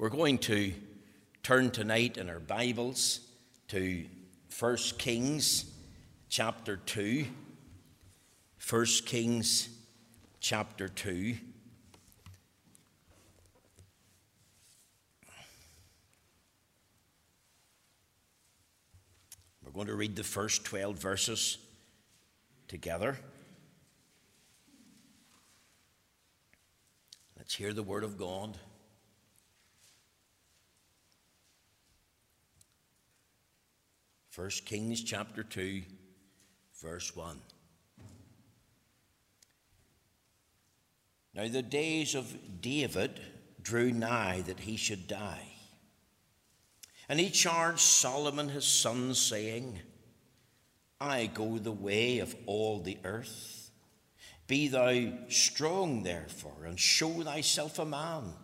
We're going to turn tonight in our Bibles to 1 Kings chapter 2. 1 Kings chapter 2. We're going to read the first 12 verses together. Let's hear the word of God. 1 Kings chapter 2, verse 1. Now the days of David drew nigh that he should die. And he charged Solomon his son, saying, I go the way of all the earth. Be thou strong, therefore, and show thyself a man,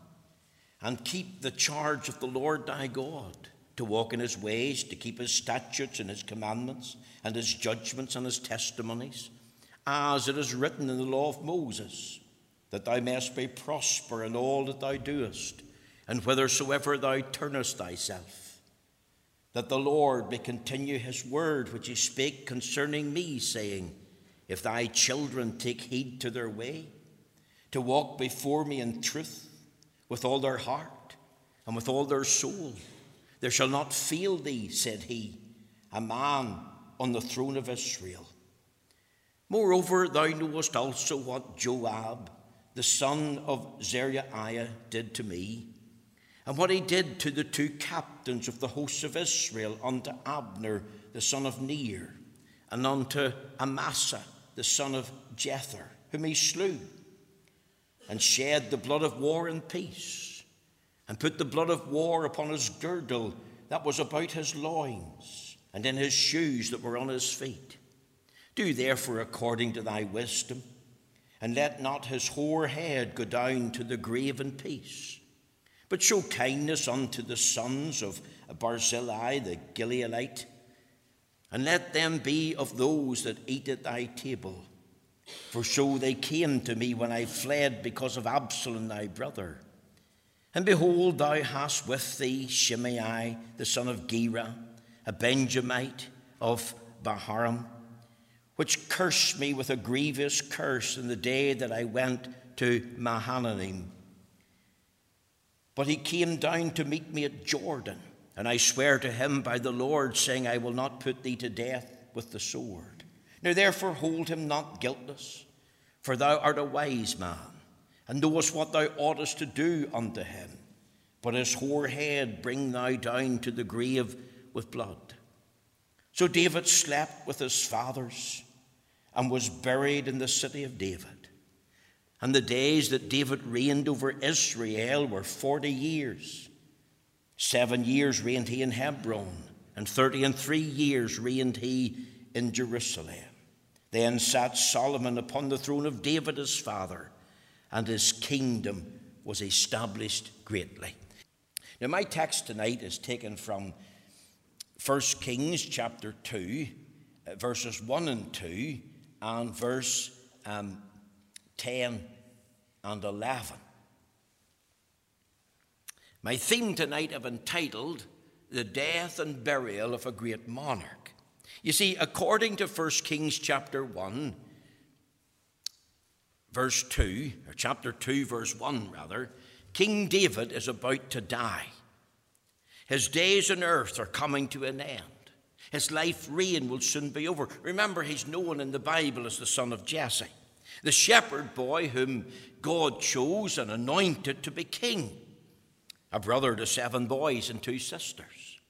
and keep the charge of the Lord thy God to walk in his ways, to keep his statutes and his commandments, and his judgments and his testimonies, as it is written in the law of Moses, that thou mayest be prosper in all that thou doest, and whithersoever thou turnest thyself. That the Lord may continue his word which he spake concerning me, saying, If thy children take heed to their way, to walk before me in truth, with all their heart and with all their soul, there shall not fail thee, said he, a man on the throne of Israel. Moreover, thou knowest also what Joab, the son of Zeruiah, did to me, and what he did to the two captains of the hosts of Israel unto Abner, the son of Ner, and unto Amasa, the son of Jether, whom he slew, and shed the blood of war and peace and put the blood of war upon his girdle that was about his loins, and in his shoes that were on his feet. Do therefore according to thy wisdom, and let not his hoar head go down to the grave in peace. But show kindness unto the sons of Barzillai the Gileadite, and let them be of those that eat at thy table. For so they came to me when I fled because of Absalom thy brother. And behold, thou hast with thee Shimei, the son of Gera, a Benjamite of Bahurim, which cursed me with a grievous curse in the day that I went to Mahanaim. But he came down to meet me at Jordan, and I swear to him by the Lord, saying, I will not put thee to death with the sword. Now therefore hold him not guiltless, for thou art a wise man and knowest what thou oughtest to do unto him. But his hoar head bring thou down to the grave with blood. So David slept with his fathers and was buried in the city of David. And the days that David reigned over Israel were forty years. Seven years reigned he in Hebron, and thirty and three years reigned he in Jerusalem. Then sat Solomon upon the throne of David his father and his kingdom was established greatly. Now, my text tonight is taken from 1 Kings chapter 2, uh, verses 1 and 2, and verse um, 10 and 11. My theme tonight I've entitled The Death and Burial of a Great Monarch. You see, according to 1 Kings chapter 1, verse 2, or chapter 2, verse 1, rather, King David is about to die. His days on earth are coming to an end. His life reign will soon be over. Remember, he's known in the Bible as the son of Jesse, the shepherd boy whom God chose and anointed to be king, a brother to seven boys and two sisters,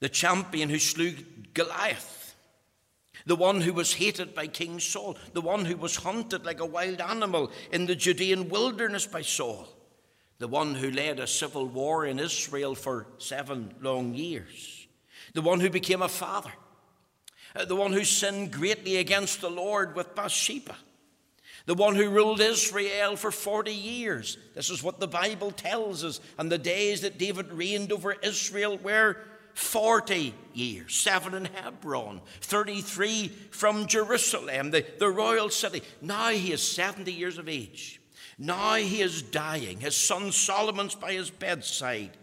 the champion who slew Goliath the one who was hated by King Saul, the one who was hunted like a wild animal in the Judean wilderness by Saul, the one who led a civil war in Israel for seven long years, the one who became a father, uh, the one who sinned greatly against the Lord with Bathsheba. The one who ruled Israel for 40 years. This is what the Bible tells us. And the days that David reigned over Israel were 40 years, seven in Hebron, 33 from Jerusalem, the, the royal city. Now he is 70 years of age. Now he is dying. His son Solomon's by his bedside.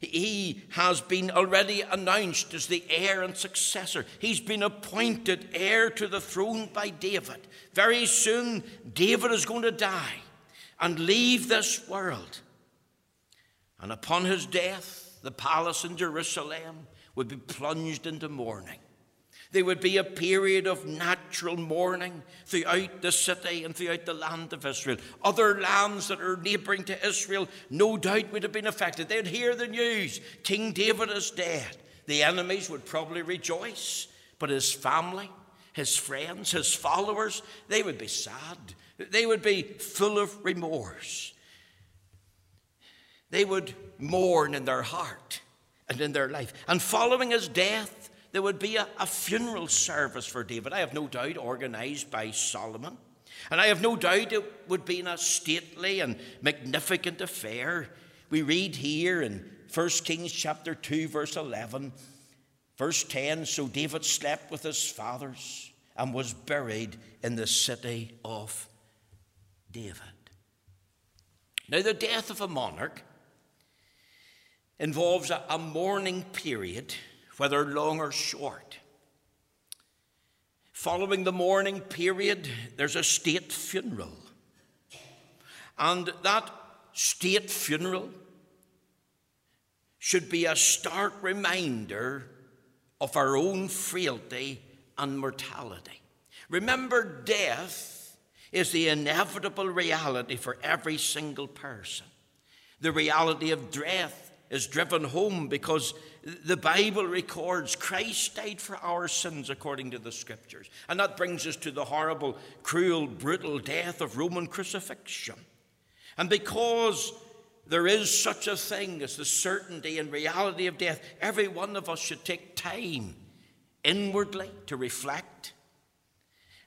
He has been already announced as the heir and successor. He's been appointed heir to the throne by David. Very soon, David is going to die and leave this world. And upon his death, the palace in Jerusalem would be plunged into mourning. There would be a period of natural mourning throughout the city and throughout the land of Israel. Other lands that are neighboring to Israel no doubt would have been affected. They'd hear the news King David is dead. The enemies would probably rejoice, but his family, his friends, his followers, they would be sad. They would be full of remorse. They would mourn in their heart and in their life. And following his death, there would be a, a funeral service for David, I have no doubt, organized by Solomon. And I have no doubt it would be a stately and magnificent affair. We read here in 1 Kings chapter 2, verse 11, verse 10 So David slept with his fathers and was buried in the city of David. Now, the death of a monarch involves a, a mourning period whether long or short. Following the mourning period, there's a state funeral. And that state funeral should be a stark reminder of our own frailty and mortality. Remember, death is the inevitable reality for every single person. The reality of death is driven home because the Bible records Christ died for our sins according to the scriptures. And that brings us to the horrible, cruel, brutal death of Roman crucifixion. And because there is such a thing as the certainty and reality of death, every one of us should take time inwardly to reflect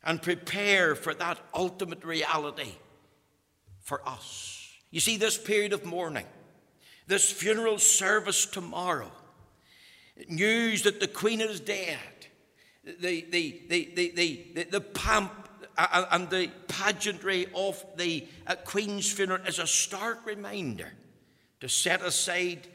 and prepare for that ultimate reality for us. You see, this period of mourning this funeral service tomorrow. News that the Queen is dead. The, the, the, the, the, the, pomp and the pageantry of the uh, Queen's funeral is a stark reminder to set aside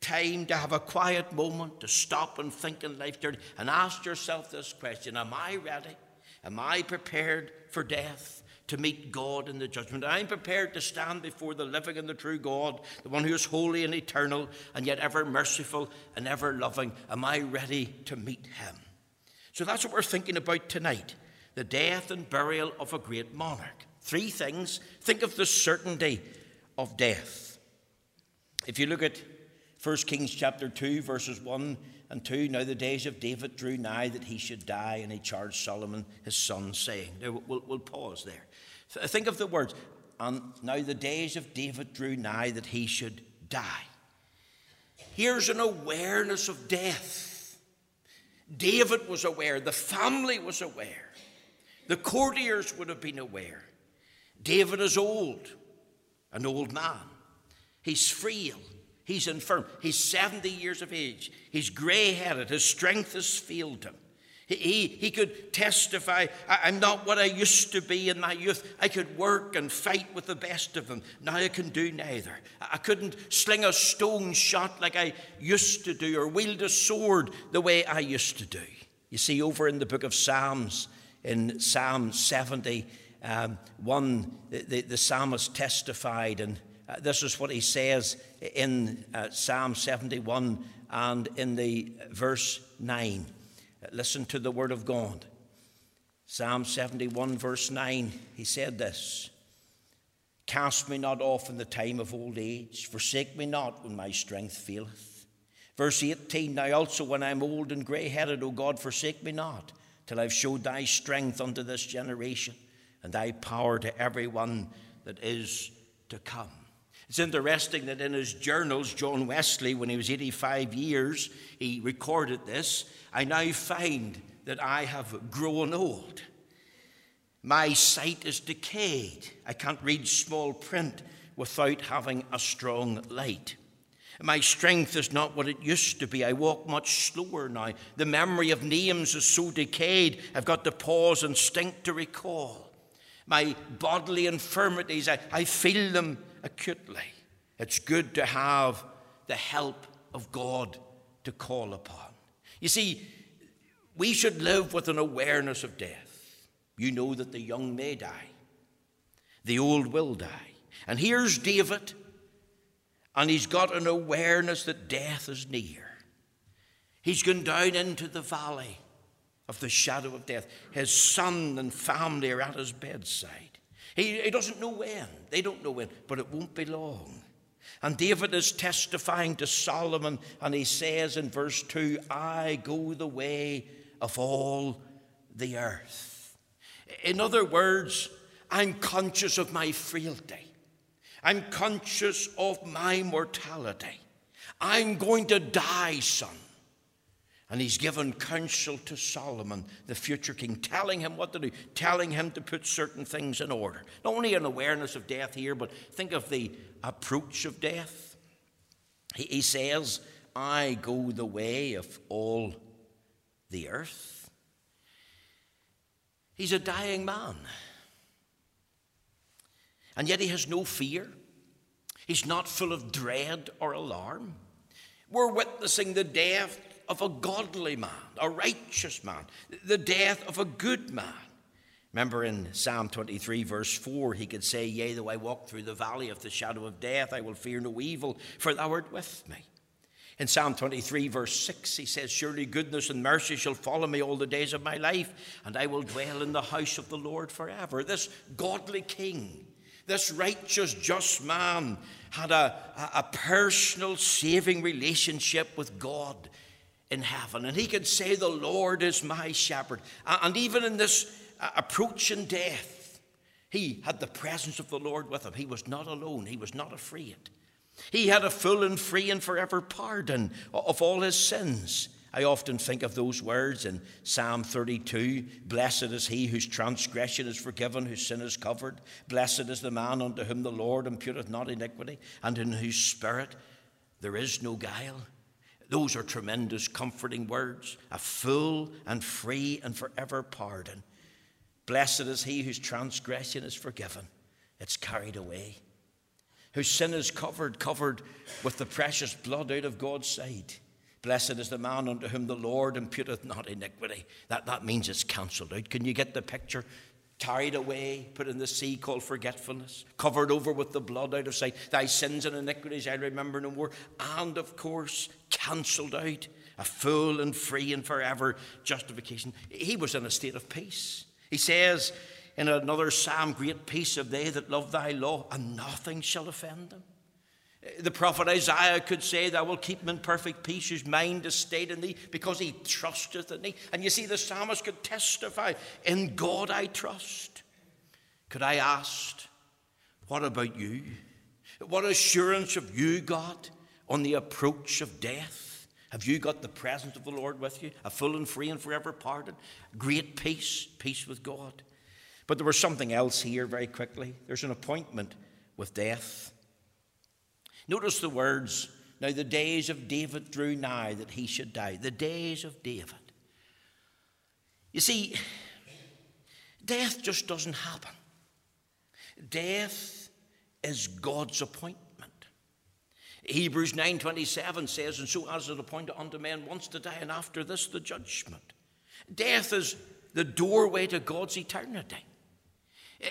time to have a quiet moment, to stop and think in life journey, and ask yourself this question Am I ready? Am I prepared for death? To meet God in the judgment. I'm prepared to stand before the living and the true God, the one who is holy and eternal, and yet ever merciful and ever loving. Am I ready to meet him? So that's what we're thinking about tonight the death and burial of a great monarch. Three things. Think of the certainty of death. If you look at 1 Kings chapter 2, verses 1 and 2, now the days of David drew nigh that he should die, and he charged Solomon his son, saying, now we'll, we'll pause there. Think of the words. And now the days of David drew nigh that he should die. Here's an awareness of death. David was aware, the family was aware, the courtiers would have been aware. David is old, an old man. He's frail, he's infirm, he's 70 years of age, he's grey headed, his strength has failed him. He, he could testify, I'm not what I used to be in my youth. I could work and fight with the best of them. Now I can do neither. I couldn't sling a stone shot like I used to do or wield a sword the way I used to do. You see, over in the book of Psalms, in Psalm 70, um, one, the, the psalmist testified, and uh, this is what he says in uh, Psalm 71 and in the verse 9. Listen to the word of God. Psalm 71, verse 9, he said this Cast me not off in the time of old age, forsake me not when my strength faileth. Verse 18, Now also when I am old and grey headed, O God, forsake me not, till I've showed thy strength unto this generation, and thy power to every one that is to come. It's interesting that in his journals, John Wesley, when he was 85 years, he recorded this. I now find that I have grown old. My sight is decayed. I can't read small print without having a strong light. My strength is not what it used to be. I walk much slower now. The memory of names is so decayed, I've got to pause and think to recall. My bodily infirmities, I, I feel them acutely. It's good to have the help of God to call upon. You see, we should live with an awareness of death. You know that the young may die, the old will die. And here's David, and he's got an awareness that death is near. He's gone down into the valley of the shadow of death. His son and family are at his bedside. He, he doesn't know when. They don't know when, but it won't be long. And David is testifying to Solomon, and he says in verse 2 I go the way of all the earth. In other words, I'm conscious of my frailty. I'm conscious of my mortality. I'm going to die, son. And he's given counsel to Solomon, the future king, telling him what to do, telling him to put certain things in order. Not only an awareness of death here, but think of the approach of death. He, he says, I go the way of all the earth. He's a dying man. And yet he has no fear. He's not full of dread or alarm. We're witnessing the death of a godly man, a righteous man, the death of a good man. Remember in Psalm 23, verse 4, he could say, Yea, though I walk through the valley of the shadow of death, I will fear no evil, for thou art with me. In Psalm 23, verse 6, he says, Surely goodness and mercy shall follow me all the days of my life, and I will dwell in the house of the Lord forever. This godly king, this righteous, just man, had a, a, a personal saving relationship with God in heaven. And he could say, The Lord is my shepherd. And even in this uh, approaching death, he had the presence of the Lord with him. He was not alone, he was not afraid. He had a full and free and forever pardon of all his sins. I often think of those words in Psalm 32 Blessed is he whose transgression is forgiven, whose sin is covered. Blessed is the man unto whom the Lord imputeth not iniquity, and in whose spirit there is no guile. Those are tremendous, comforting words. A full and free and forever pardon. Blessed is he whose transgression is forgiven, it's carried away whose sin is covered, covered with the precious blood out of God's side. Blessed is the man unto whom the Lord imputeth not iniquity. That, that means it's cancelled out. Can you get the picture? Carried away, put in the sea called forgetfulness, covered over with the blood out of sight. Thy sins and iniquities I remember no more. And of course, cancelled out. A full and free and forever justification. He was in a state of peace. He says, in another psalm, Great peace of they that love thy law, and nothing shall offend them. The prophet Isaiah could say, Thou will keep him in perfect peace, whose mind is stayed in thee, because he trusteth in thee. And you see, the psalmist could testify, In God I trust. Could I ask, What about you? What assurance have you got on the approach of death? Have you got the presence of the Lord with you? A full and free and forever pardon? Great peace, peace with God. But there was something else here very quickly. There's an appointment with death. Notice the words Now the days of David drew nigh that he should die. The days of David. You see, death just doesn't happen. Death is God's appointment. Hebrews 9:27 says, "And so as it appointed unto men once to die, and after this the judgment." Death is the doorway to God's eternity.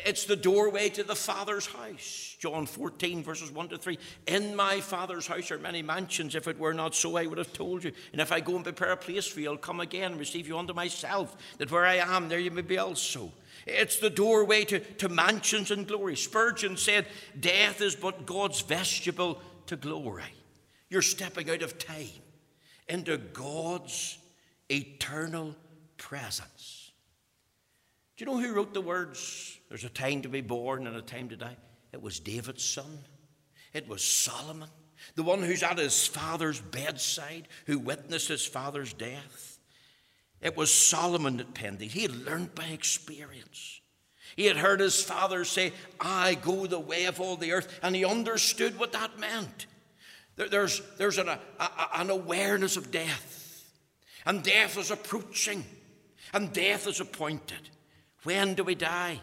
It's the doorway to the Father's house. John 14, verses 1 to 3. In my Father's house are many mansions. If it were not so, I would have told you. And if I go and prepare a place for you, I'll come again and receive you unto myself, that where I am, there you may be also. It's the doorway to, to mansions and glory. Spurgeon said, Death is but God's vestibule to glory. You're stepping out of time into God's eternal presence. Do you know who wrote the words, There's a time to be born and a time to die? It was David's son. It was Solomon, the one who's at his father's bedside, who witnessed his father's death. It was Solomon that penned it. He had learned by experience. He had heard his father say, I go the way of all the earth, and he understood what that meant. There's, there's an, a, an awareness of death, and death is approaching, and death is appointed. When do we die?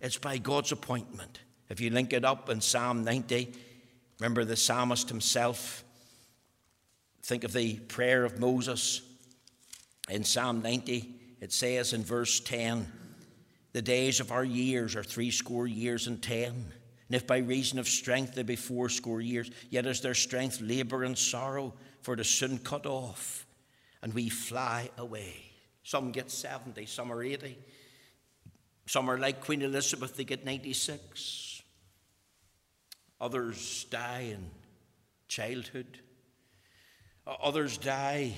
It's by God's appointment. If you link it up in Psalm 90, remember the psalmist himself. Think of the prayer of Moses in Psalm 90. It says in verse 10 The days of our years are threescore years and ten. And if by reason of strength they be fourscore years, yet is their strength labour and sorrow, for it is soon cut off, and we fly away. Some get 70, some are 80. Some are like Queen Elizabeth, they get 96. Others die in childhood. Others die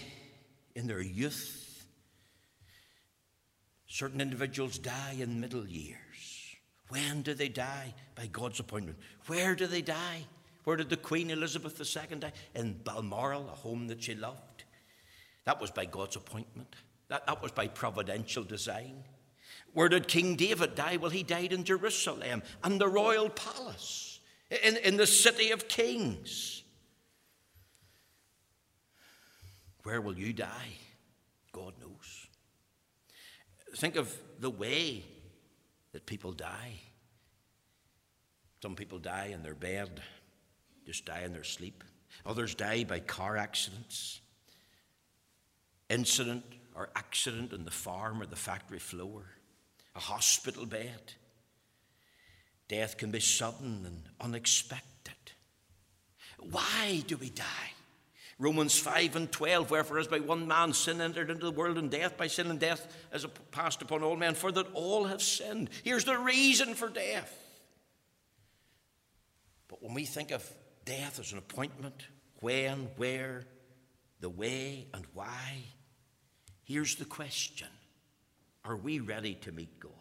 in their youth. Certain individuals die in middle years. When do they die? By God's appointment. Where do they die? Where did the Queen Elizabeth II die? In Balmoral, a home that she loved. That was by God's appointment. That, that was by providential design. Where did King David die? Well, he died in Jerusalem and the royal palace, in, in the city of kings. Where will you die? God knows. Think of the way that people die. Some people die in their bed, just die in their sleep. Others die by car accidents, incident or accident in the farm or the factory floor a hospital bed. Death can be sudden and unexpected. Why do we die? Romans 5 and 12, wherefore as by one man sin entered into the world, and death by sin, and death as passed upon all men, for that all have sinned. Here's the reason for death. But when we think of death as an appointment, when, where, the way, and why, here's the question are we ready to meet God?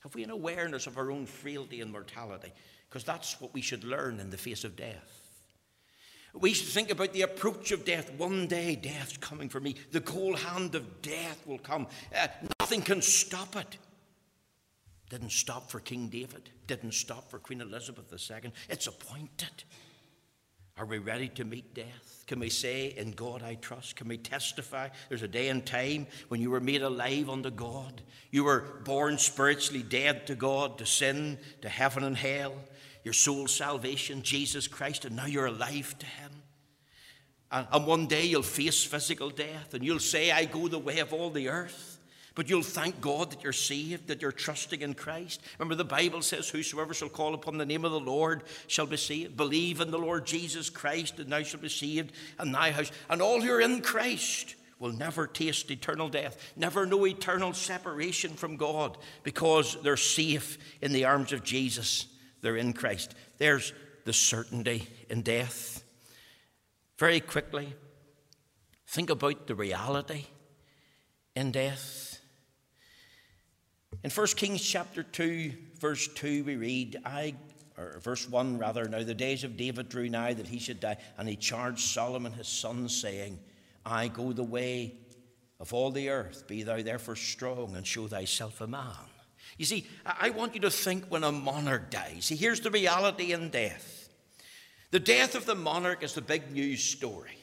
Have we an awareness of our own frailty and mortality? Because that's what we should learn in the face of death. We should think about the approach of death. One day, death's coming for me. The cold hand of death will come. Uh, nothing can stop it. Didn't stop for King David, didn't stop for Queen Elizabeth II. It's appointed. Are we ready to meet death? Can we say, In God I trust? Can we testify? There's a day and time when you were made alive unto God. You were born spiritually dead to God, to sin, to heaven and hell, your soul's salvation, Jesus Christ, and now you're alive to Him. And one day you'll face physical death and you'll say, I go the way of all the earth. But you'll thank God that you're saved, that you're trusting in Christ. Remember, the Bible says, Whosoever shall call upon the name of the Lord shall be saved. Believe in the Lord Jesus Christ, and thou shalt be saved, and thy house. And all who are in Christ will never taste eternal death, never know eternal separation from God, because they're safe in the arms of Jesus. They're in Christ. There's the certainty in death. Very quickly, think about the reality in death. In 1 Kings chapter 2, verse 2, we read, I, or verse 1 rather, now the days of David drew nigh that he should die, and he charged Solomon his son, saying, I go the way of all the earth, be thou therefore strong and show thyself a man. You see, I want you to think when a monarch dies. See, here's the reality in death. The death of the monarch is the big news story.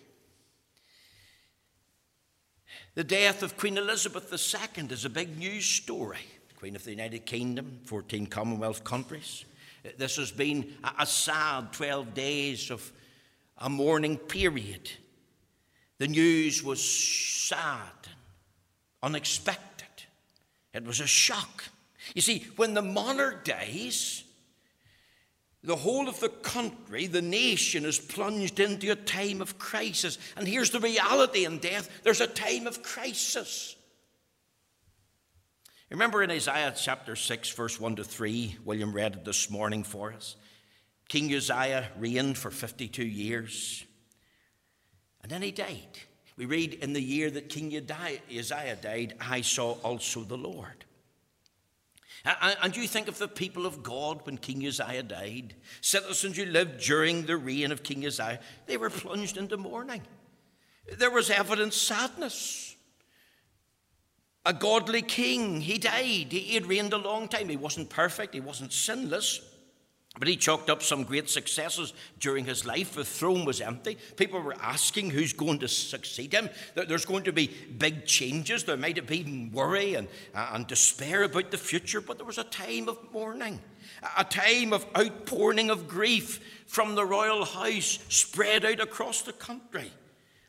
The death of Queen Elizabeth II is a big news story. Queen of the United Kingdom, 14 Commonwealth countries. This has been a sad 12 days of a mourning period. The news was sad, unexpected. It was a shock. You see, when the monarch dies, the whole of the country, the nation, is plunged into a time of crisis. And here's the reality in death there's a time of crisis. Remember in Isaiah chapter 6, verse 1 to 3, William read it this morning for us. King Uzziah reigned for 52 years, and then he died. We read, In the year that King Uzziah died, I saw also the Lord. And you think of the people of God when King Uzziah died, citizens who lived during the reign of King Uzziah, they were plunged into mourning. There was evident sadness a godly king. He died. He had reigned a long time. He wasn't perfect, he wasn't sinless. But he chalked up some great successes during his life. The throne was empty. People were asking who's going to succeed him. There's going to be big changes. There might have been worry and, uh, and despair about the future, but there was a time of mourning, a time of outpouring of grief from the royal house spread out across the country.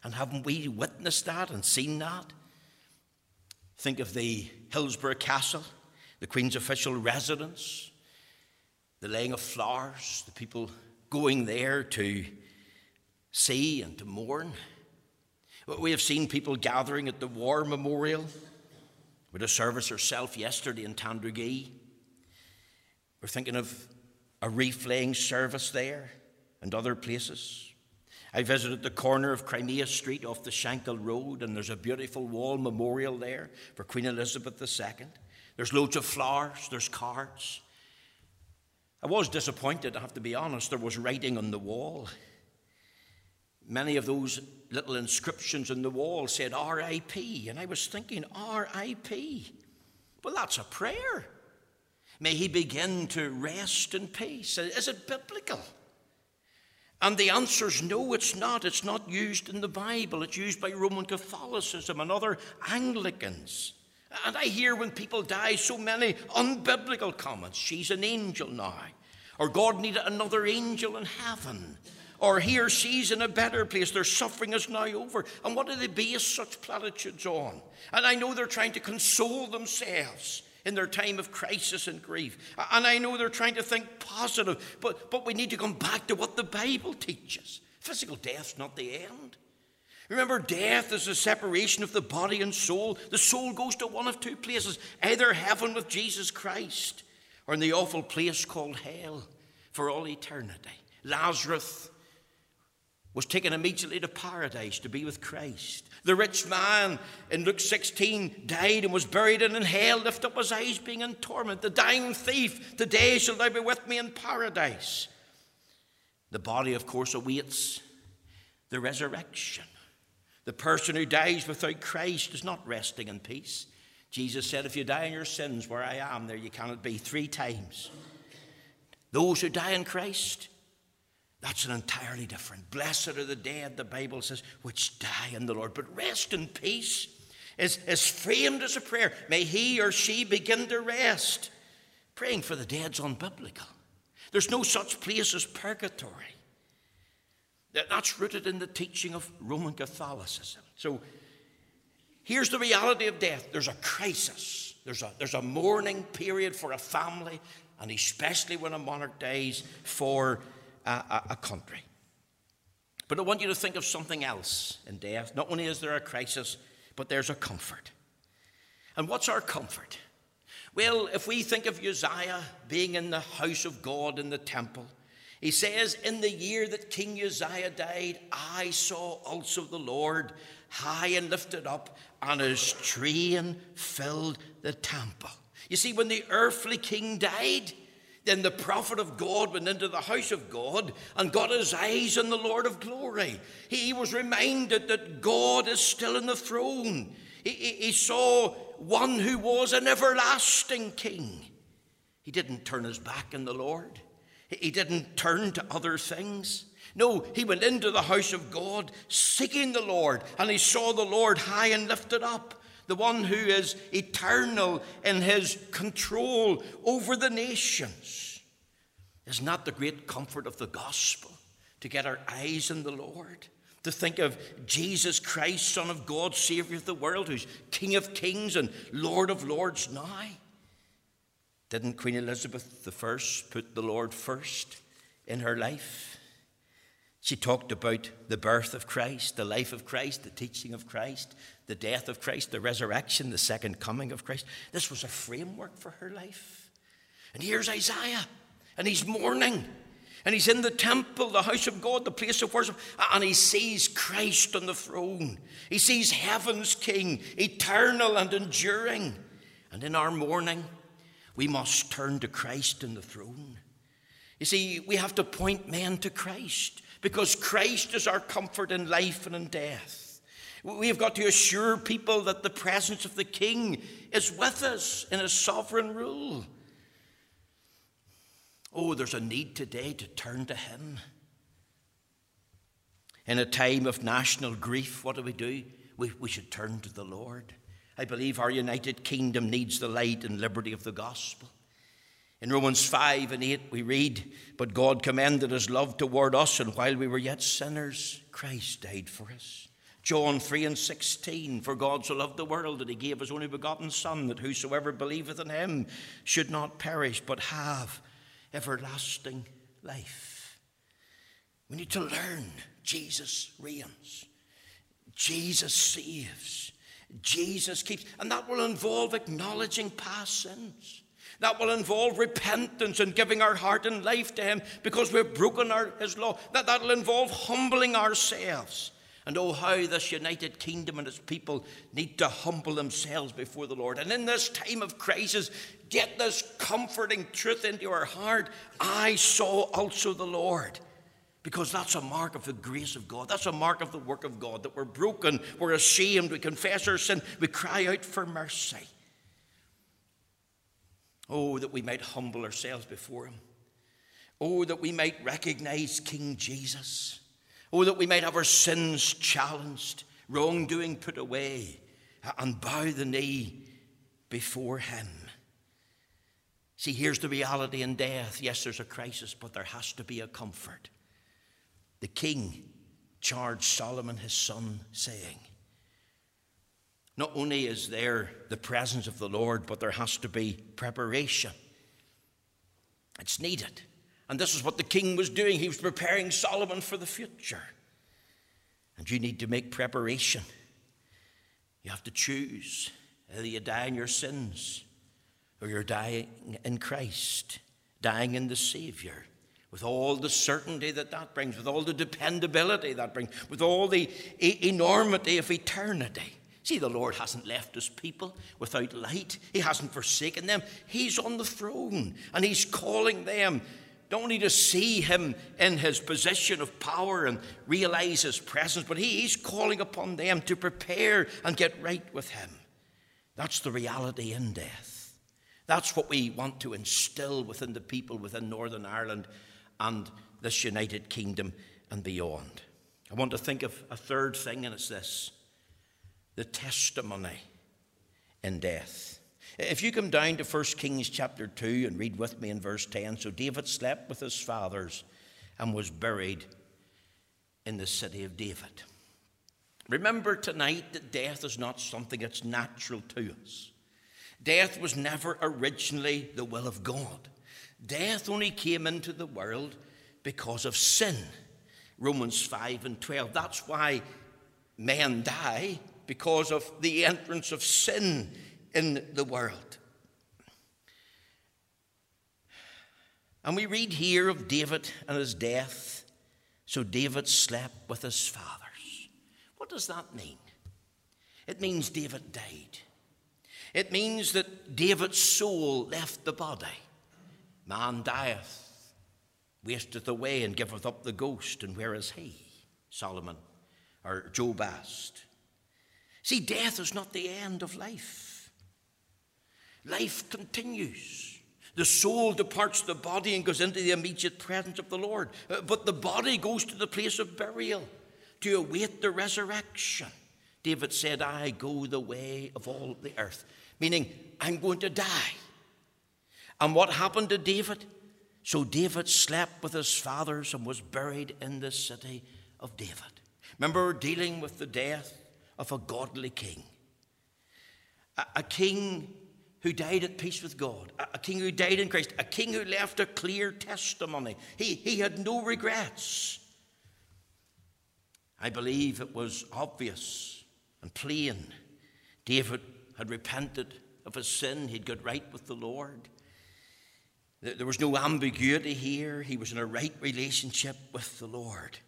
And haven't we witnessed that and seen that? Think of the Hillsborough Castle, the Queen's official residence the laying of flowers, the people going there to see and to mourn. We have seen people gathering at the War Memorial. with a service herself yesterday in Tandragee. We're thinking of a wreath laying service there and other places. I visited the corner of Crimea Street off the Shankill Road, and there's a beautiful wall memorial there for Queen Elizabeth II. There's loads of flowers, there's cards. I was disappointed, I have to be honest. There was writing on the wall. Many of those little inscriptions on the wall said RIP, and I was thinking, RIP? Well, that's a prayer. May he begin to rest in peace. Is it biblical? And the answer is no, it's not. It's not used in the Bible. It's used by Roman Catholicism and other Anglicans. And I hear when people die so many unbiblical comments. She's an angel now. Or God needed another angel in heaven. Or he or she's in a better place. Their suffering is now over. And what do they base such platitudes on? And I know they're trying to console themselves in their time of crisis and grief. And I know they're trying to think positive, but, but we need to come back to what the Bible teaches. Physical death's not the end. Remember, death is a separation of the body and soul. The soul goes to one of two places either heaven with Jesus Christ or in the awful place called hell for all eternity. Lazarus was taken immediately to paradise to be with Christ. The rich man in Luke 16 died and was buried and in hell, lifted up his eyes, being in torment. The dying thief, today shall thou be with me in paradise. The body, of course, awaits the resurrection. The person who dies without Christ is not resting in peace. Jesus said, If you die in your sins, where I am, there you cannot be three times. Those who die in Christ, that's an entirely different. Blessed are the dead, the Bible says, which die in the Lord. But rest in peace is, is framed as a prayer. May he or she begin to rest. Praying for the dead's unbiblical. There's no such place as purgatory. That's rooted in the teaching of Roman Catholicism. So here's the reality of death there's a crisis, there's a, there's a mourning period for a family, and especially when a monarch dies for a, a, country. But I want you to think of something else in death. Not only is there a crisis, but there's a comfort. And what's our comfort? Well, if we think of Uzziah being in the house of God in the temple, he says, In the year that King Uzziah died, I saw also the Lord high and lifted up, and his train filled the temple. You see, when the earthly king died, then the prophet of God went into the house of God and got his eyes on the Lord of glory. He was reminded that God is still in the throne. He, he, he saw one who was an everlasting king. He didn't turn his back on the Lord. He didn't turn to other things. No, he went into the house of God seeking the Lord, and he saw the Lord high and lifted up, the one who is eternal in his control over the nations. Is not the great comfort of the gospel to get our eyes on the Lord? To think of Jesus Christ, Son of God, Savior of the world, who's King of kings and Lord of lords now? Didn't Queen Elizabeth I put the Lord first in her life? She talked about the birth of Christ, the life of Christ, the teaching of Christ, the death of Christ, the resurrection, the second coming of Christ. This was a framework for her life. And here's Isaiah, and he's mourning. And he's in the temple, the house of God, the place of worship, and he sees Christ on the throne. He sees heaven's King, eternal and enduring. And in our mourning, we must turn to Christ in the throne. You see, we have to point men to Christ because Christ is our comfort in life and in death. We have got to assure people that the presence of the King is with us in his sovereign rule. Oh, there's a need today to turn to Him. In a time of national grief, what do we do? We, we should turn to the Lord. I believe our United Kingdom needs the light and liberty of the gospel. In Romans 5 and 8, we read, But God commended his love toward us, and while we were yet sinners, Christ died for us. John 3 and 16, For God so loved the world that he gave his only begotten Son, that whosoever believeth in him should not perish, but have everlasting life. We need to learn Jesus reigns, Jesus saves, Jesus keeps, and that will involve acknowledging past sins. That will involve repentance and giving our heart and life to Him because we've broken our, His law. That, that'll involve humbling ourselves. And oh, how this United Kingdom and its people need to humble themselves before the Lord. And in this time of crisis, get this comforting truth into our heart I saw also the Lord. Because that's a mark of the grace of God. That's a mark of the work of God. That we're broken, we're ashamed, we confess our sin, we cry out for mercy. Oh, that we might humble ourselves before Him. Oh, that we might recognize King Jesus. Oh, that we might have our sins challenged, wrongdoing put away, and bow the knee before Him. See, here's the reality in death. Yes, there's a crisis, but there has to be a comfort. The king charged Solomon his son, saying, not only is there the presence of the Lord, but there has to be preparation. It's needed. And this is what the king was doing. He was preparing Solomon for the future. And you need to make preparation. You have to choose either you die in your sins or you're dying in Christ, dying in the Savior, with all the certainty that that brings, with all the dependability that brings, with all the enormity of eternity. See, the Lord hasn't left his people without light. He hasn't forsaken them. He's on the throne and he's calling them not only to see him in his position of power and realize his presence, but he, he's calling upon them to prepare and get right with him. That's the reality in death. That's what we want to instill within the people within Northern Ireland and this United Kingdom and beyond. I want to think of a third thing, and it's this the testimony in death. If you come down to 1 Kings chapter 2 and read with me in verse 10 so David slept with his fathers and was buried in the city of David. Remember tonight that death is not something that's natural to us. Death was never originally the will of God. Death only came into the world because of sin. Romans 5 and 12. That's why men die because of the entrance of sin in the world. And we read here of David and his death. So David slept with his fathers. What does that mean? It means David died. It means that David's soul left the body. Man dieth, wasteth away, and giveth up the ghost. And where is he? Solomon or Job asked. See, death is not the end of life, life continues. The soul departs the body and goes into the immediate presence of the Lord. Uh, but the body goes to the place of burial to await the resurrection. David said, I go the way of all the earth, meaning I'm going to die. And what happened to David? So David slept with his fathers and was buried in the city of David. Remember, dealing with the death of a godly king. A, a king who died at peace with God, a, a, king who died in Christ, a king who left a clear testimony. He, he had no regrets. I believe it was obvious and plain. David had repented of his sin, he'd got right with the Lord. There was no ambiguity here. He was in a right relationship with the Lord.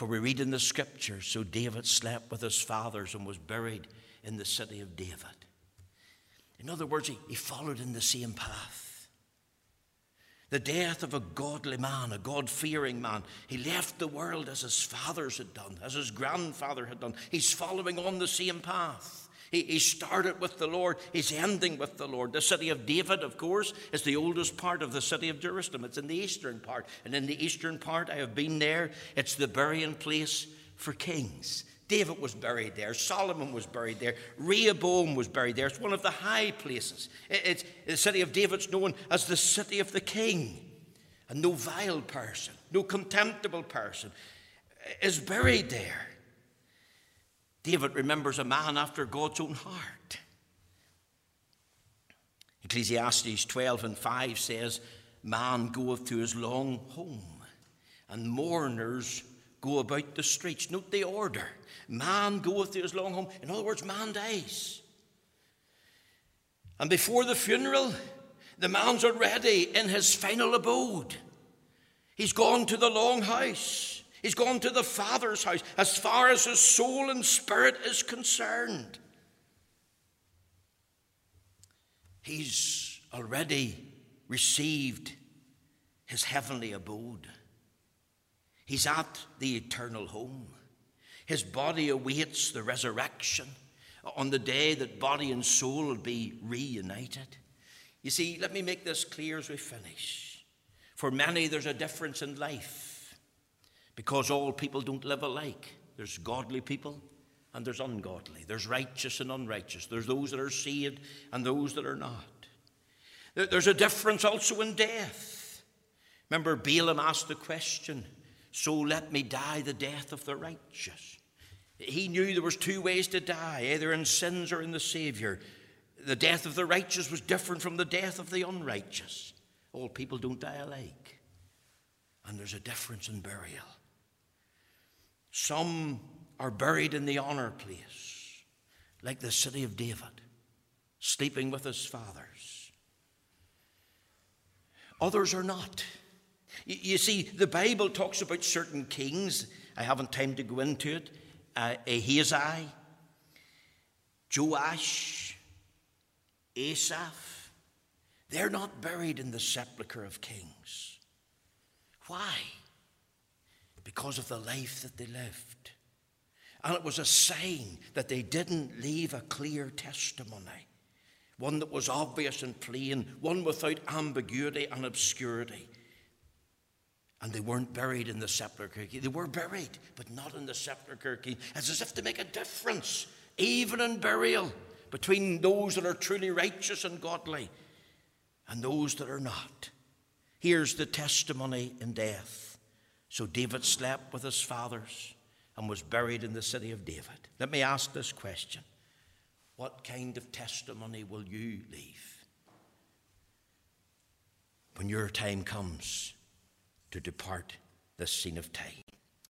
For we read in the scriptures, so David slept with his fathers and was buried in the city of David. In other words, he, he followed in the same path. The death of a godly man, a God fearing man. He left the world as his fathers had done, as his grandfather had done. He's following on the same path. He, he started with the Lord, he's ending with the Lord. The city of David, of course, is the oldest part of the city of Jerusalem. It's in the eastern part. And in the eastern part, I have been there, it's the burying place for kings. David was buried there. Solomon was buried there. Rehoboam was buried there. It's one of the high places. It's, the city of David's known as the city of the king. And no vile person, no contemptible person is buried there. David remembers a man after God's own heart. Ecclesiastes 12 and 5 says, Man goeth to his long home, and mourners go about the streets. Note the order. Man goeth to his long home. In other words, man dies. And before the funeral, the man's already in his final abode. He's gone to the long house. He's gone to the Father's house as far as his soul and spirit is concerned. He's already received his heavenly abode. He's at the eternal home. His body awaits the resurrection on the day that body and soul will be reunited. You see, let me make this clear as we finish. For many, there's a difference in life because all people don't live alike. There's godly people and there's ungodly. There's righteous and unrighteous. There's those that are saved and those that are not. There's a difference also in death. Remember, Balaam asked the question so let me die the death of the righteous. He knew there was two ways to die, either in sins or in the Savior. The death of the righteous was different from the death of the unrighteous. All people don't die alike. And there's a difference in burial. Some are buried in the honor place, like the city of David, sleeping with his fathers. Others are not. You see, the Bible talks about certain kings. I haven't time to go into it. Uh, Joash, Asaph. They're not buried in the sepulchre of kings. Why? Because of the life that they lived. And it was a sign that they didn't leave a clear testimony, one that was obvious and plain, one without ambiguity and obscurity. And they weren't buried in the sepulchre. They were buried, but not in the sepulchre. It's as if to make a difference, even in burial, between those that are truly righteous and godly and those that are not. Here's the testimony in death. So David slept with his fathers and was buried in the city of David. Let me ask this question What kind of testimony will you leave when your time comes? to depart this scene of time.